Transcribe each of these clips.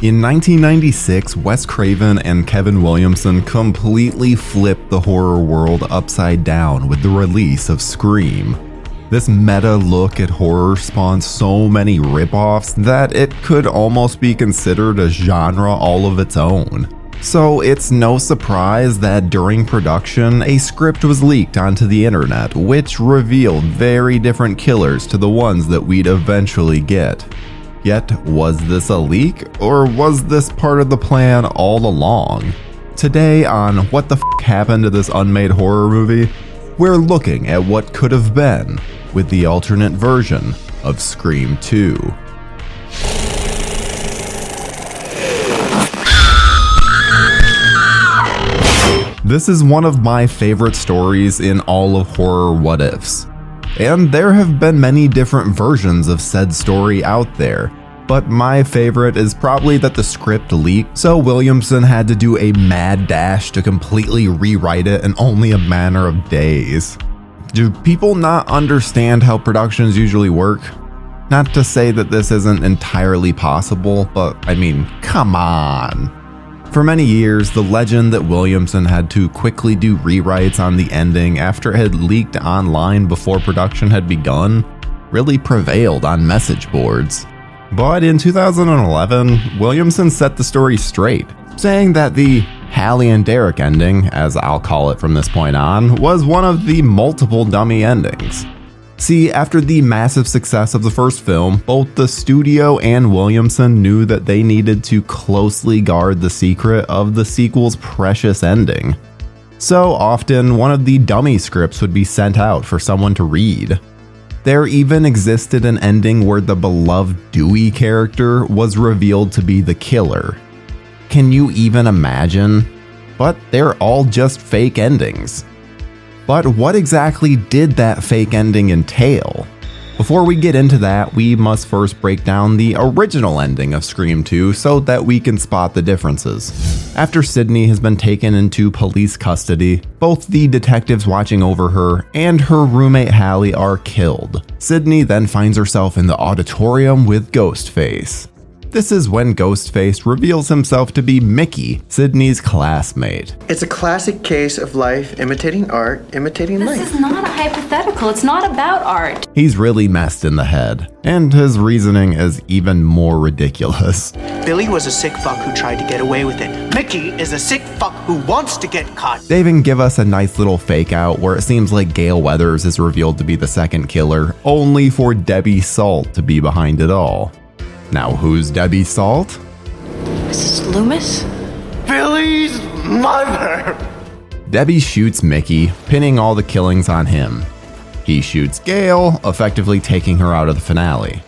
In 1996, Wes Craven and Kevin Williamson completely flipped the horror world upside down with the release of Scream. This meta look at horror spawned so many ripoffs that it could almost be considered a genre all of its own. So it's no surprise that during production, a script was leaked onto the internet, which revealed very different killers to the ones that we'd eventually get. Yet, was this a leak, or was this part of the plan all along? Today, on What the F Happened to This Unmade Horror Movie, we're looking at what could have been with the alternate version of Scream 2. This is one of my favorite stories in all of horror what ifs. And there have been many different versions of said story out there, but my favorite is probably that the script leaked, so Williamson had to do a mad dash to completely rewrite it in only a matter of days. Do people not understand how productions usually work? Not to say that this isn't entirely possible, but I mean, come on. For many years, the legend that Williamson had to quickly do rewrites on the ending after it had leaked online before production had begun really prevailed on message boards. But in 2011, Williamson set the story straight, saying that the Hallie and Derek ending, as I'll call it from this point on, was one of the multiple dummy endings. See, after the massive success of the first film, both the studio and Williamson knew that they needed to closely guard the secret of the sequel's precious ending. So often, one of the dummy scripts would be sent out for someone to read. There even existed an ending where the beloved Dewey character was revealed to be the killer. Can you even imagine? But they're all just fake endings. But what exactly did that fake ending entail? Before we get into that, we must first break down the original ending of Scream 2 so that we can spot the differences. After Sidney has been taken into police custody, both the detectives watching over her and her roommate Hallie are killed. Sidney then finds herself in the auditorium with Ghostface. This is when Ghostface reveals himself to be Mickey, Sidney's classmate. It's a classic case of life imitating art, imitating This life. This is not a hypothetical. It's not about art. He's really messed in the head, and his reasoning is even more ridiculous. Billy was a sick fuck who tried to get away with it. Mickey is a sick fuck who wants to get caught. They even give us a nice little fake out where it seems like Gale Weathers is revealed to be the second killer, only for Debbie Salt to be behind it all. Now, who's Debbie Salt? Mrs. Loomis? Billy's mother! Debbie shoots Mickey, pinning all the killings on him. He shoots Gale, effectively taking her out of the finale.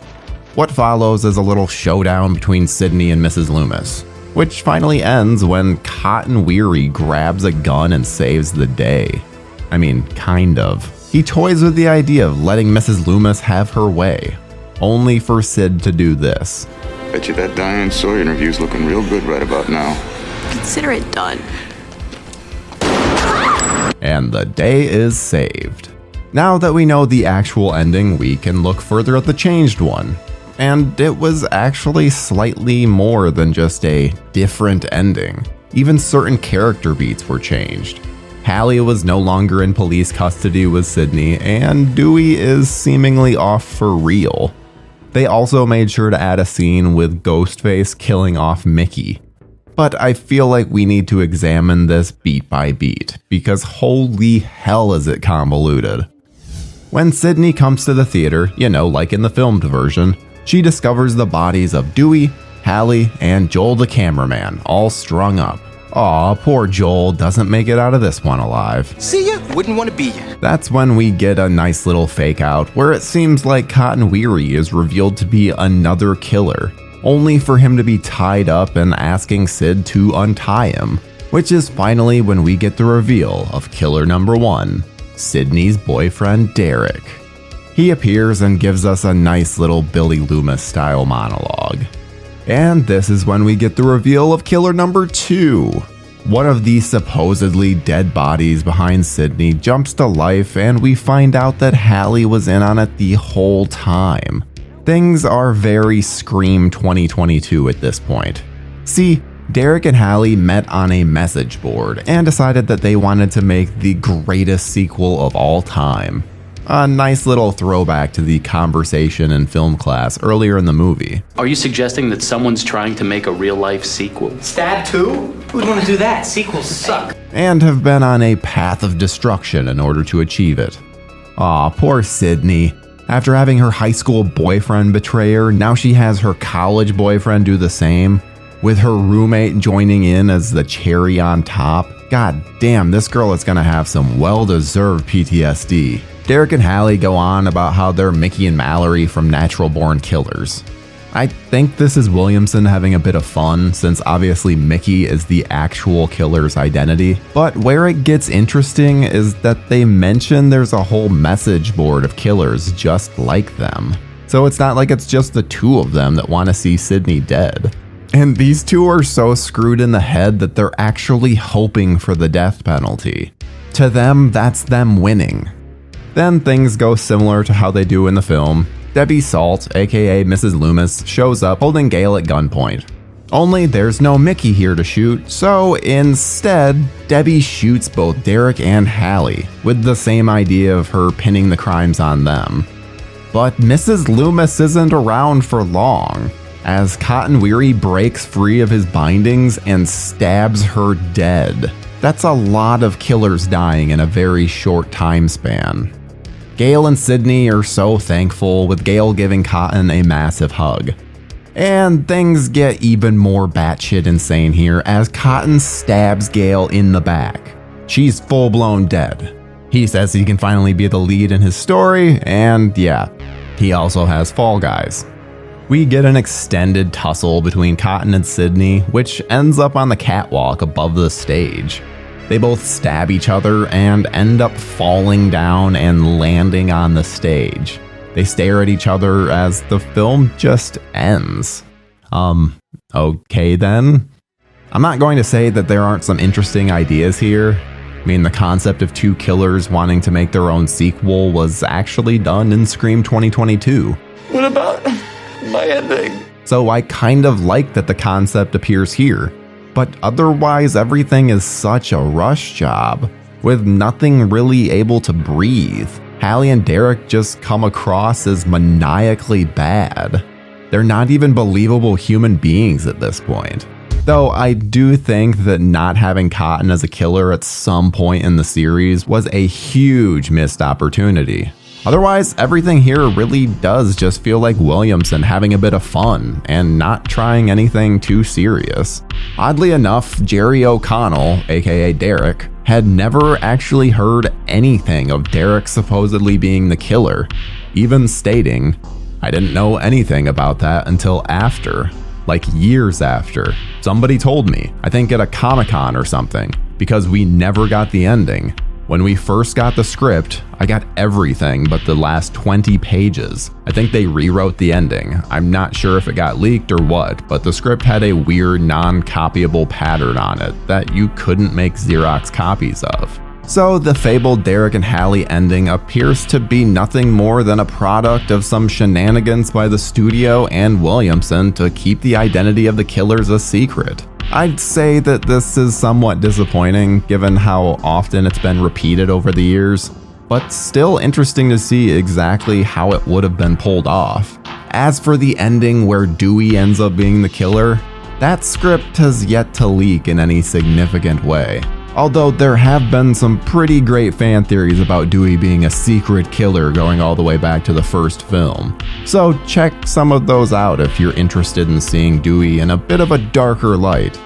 What follows is a little showdown between Sidney and Mrs. Loomis, which finally ends when Cotton Weary grabs a gun and saves the day. I mean, kind of. He toys with the idea of letting Mrs. Loomis have her way, only for Sid to do this. Bet you that Diane Sawyer interview's looking real good right about now. Consider it done. and the day is saved. Now that we know the actual ending, we can look further at the changed one. And it was actually slightly more than just a different ending. Even certain character beats were changed. Hallie was no longer in police custody with Sidney, and Dewey is seemingly off for real. They also made sure to add a scene with Ghostface killing off Mickey, but I feel like we need to examine this beat by beat, because holy hell is it convoluted. When Sidney comes to the theater, you know, like in the filmed version, she discovers the bodies of Dewey, Hallie, and Joel the cameraman, all strung up. Aw, poor Joel doesn't make it out of this one alive. See ya? Wouldn't want to be ya. That's when we get a nice little fake out where it seems like Cotton Weary is revealed to be another killer, only for him to be tied up and asking Sid to untie him. Which is finally when we get the reveal of killer number one, Sidney's boyfriend Derek. He appears and gives us a nice little Billy Loomis style monologue. And this is when we get the reveal of killer number two. One of the supposedly dead bodies behind Sidney jumps to life, and we find out that Hallie was in on it the whole time. Things are very Scream 2022 at this point. See, Derek and Hallie met on a message board and decided that they wanted to make the greatest sequel of all time. A nice little throwback to the conversation in film class earlier in the movie. Are you suggesting that someone's trying to make a real life sequel? Stab 2? Who'd want to do that? Sequels suck. and have been on a path of destruction in order to achieve it. Aw, poor Sidney. After having her high school boyfriend betray her, now she has her college boyfriend do the same, with her roommate joining in as the cherry on top. God damn, this girl is gonna have some well deserved PTSD. Derek and Hallie go on about how they're Mickey and Mallory from Natural Born Killers. I think this is Williamson having a bit of fun since obviously Mickey is the actual killer's identity. But where it gets interesting is that they mention there's a whole message board of killers just like them. So it's not like it's just the two of them that want to see Sidney dead. And these two are so screwed in the head that they're actually hoping for the death penalty. To them, that's them winning. Then things go similar to how they do in the film. Debbie Salt, aka Mrs. Loomis, shows up holding Gale at gunpoint. Only there's no Mickey here to shoot, so instead, Debbie shoots both Derek and Hallie, with the same idea of her pinning the crimes on them. But Mrs. Loomis isn't around for long, as Cotton Weary breaks free of his bindings and stabs her dead. That's a lot of killers dying in a very short time span. Gale and Sidney are so thankful, with Gale giving Cotton a massive hug. And things get even more batshit insane here as Cotton stabs Gale in the back. She's full blown dead. He says he can finally be the lead in his story, and yeah, he also has Fall Guys. We get an extended tussle between Cotton and Sidney, which ends up on the catwalk above the stage. They both stab each other and end up falling down and landing on the stage. They stare at each other as the film just ends. Um, okay then. I'm not going to say that there aren't some interesting ideas here. I mean, the concept of two killers wanting to make their own sequel was actually done in Scream 2022. What about my ending? So I kind of like that the concept appears here. But otherwise, everything is such a rush job, with nothing really able to breathe. Hallie and Derek just come across as maniacally bad. They're not even believable human beings at this point. Though I do think that not having Cotton as a killer at some point in the series was a huge missed opportunity. Otherwise, everything here really does just feel like Williamson having a bit of fun and not trying anything too serious. Oddly enough, Jerry O'Connell, aka Derek, had never actually heard anything of Derek supposedly being the killer, even stating, I didn't know anything about that until after, like years after. Somebody told me, I think at a Comic Con or something, because we never got the ending. When we first got the script, I got everything but the last 20 pages. I think they rewrote the ending. I'm not sure if it got leaked or what, but the script had a weird non copyable pattern on it that you couldn't make Xerox copies of. So, the fabled Derek and Hallie ending appears to be nothing more than a product of some shenanigans by the studio and Williamson to keep the identity of the killers a secret. I'd say that this is somewhat disappointing given how often it's been repeated over the years, but still interesting to see exactly how it would have been pulled off. As for the ending where Dewey ends up being the killer, that script has yet to leak in any significant way. Although there have been some pretty great fan theories about Dewey being a secret killer going all the way back to the first film. So check some of those out if you're interested in seeing Dewey in a bit of a darker light.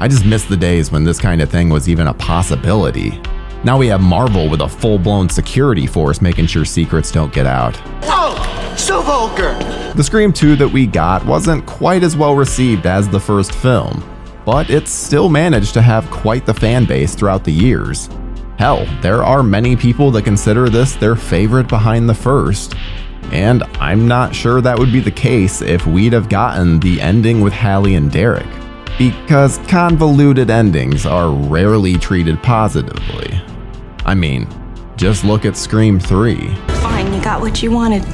I just miss the days when this kind of thing was even a possibility. Now we have Marvel with a full blown security force making sure secrets don't get out. Oh, so vulgar. The Scream 2 that we got wasn't quite as well received as the first film, but it still managed to have quite the fan base throughout the years. Hell, there are many people that consider this their favorite behind the first. And I'm not sure that would be the case if we'd have gotten the ending with Hallie and Derek. Because convoluted endings are rarely treated positively. I mean, just look at Scream 3. Fine, you got what you wanted.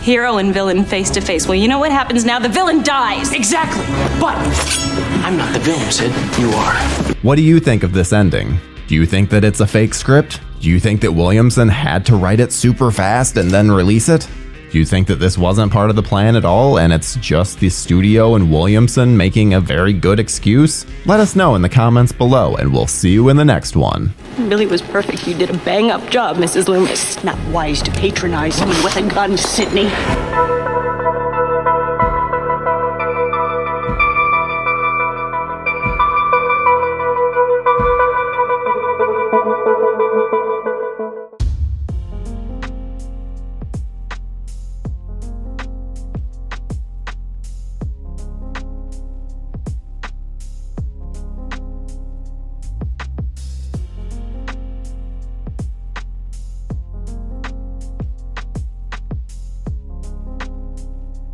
Hero and villain face to face. Well, you know what happens now? The villain dies. Exactly. But I'm not the villain, Sid. You are. What do you think of this ending? Do you think that it's a fake script? Do you think that Williamson had to write it super fast and then release it? Do you think that this wasn't part of the plan at all and it's just the studio and Williamson making a very good excuse? Let us know in the comments below and we'll see you in the next one. Billy was perfect. You did a bang up job, Mrs. Loomis. Not wise to patronize me with a gun, Sidney.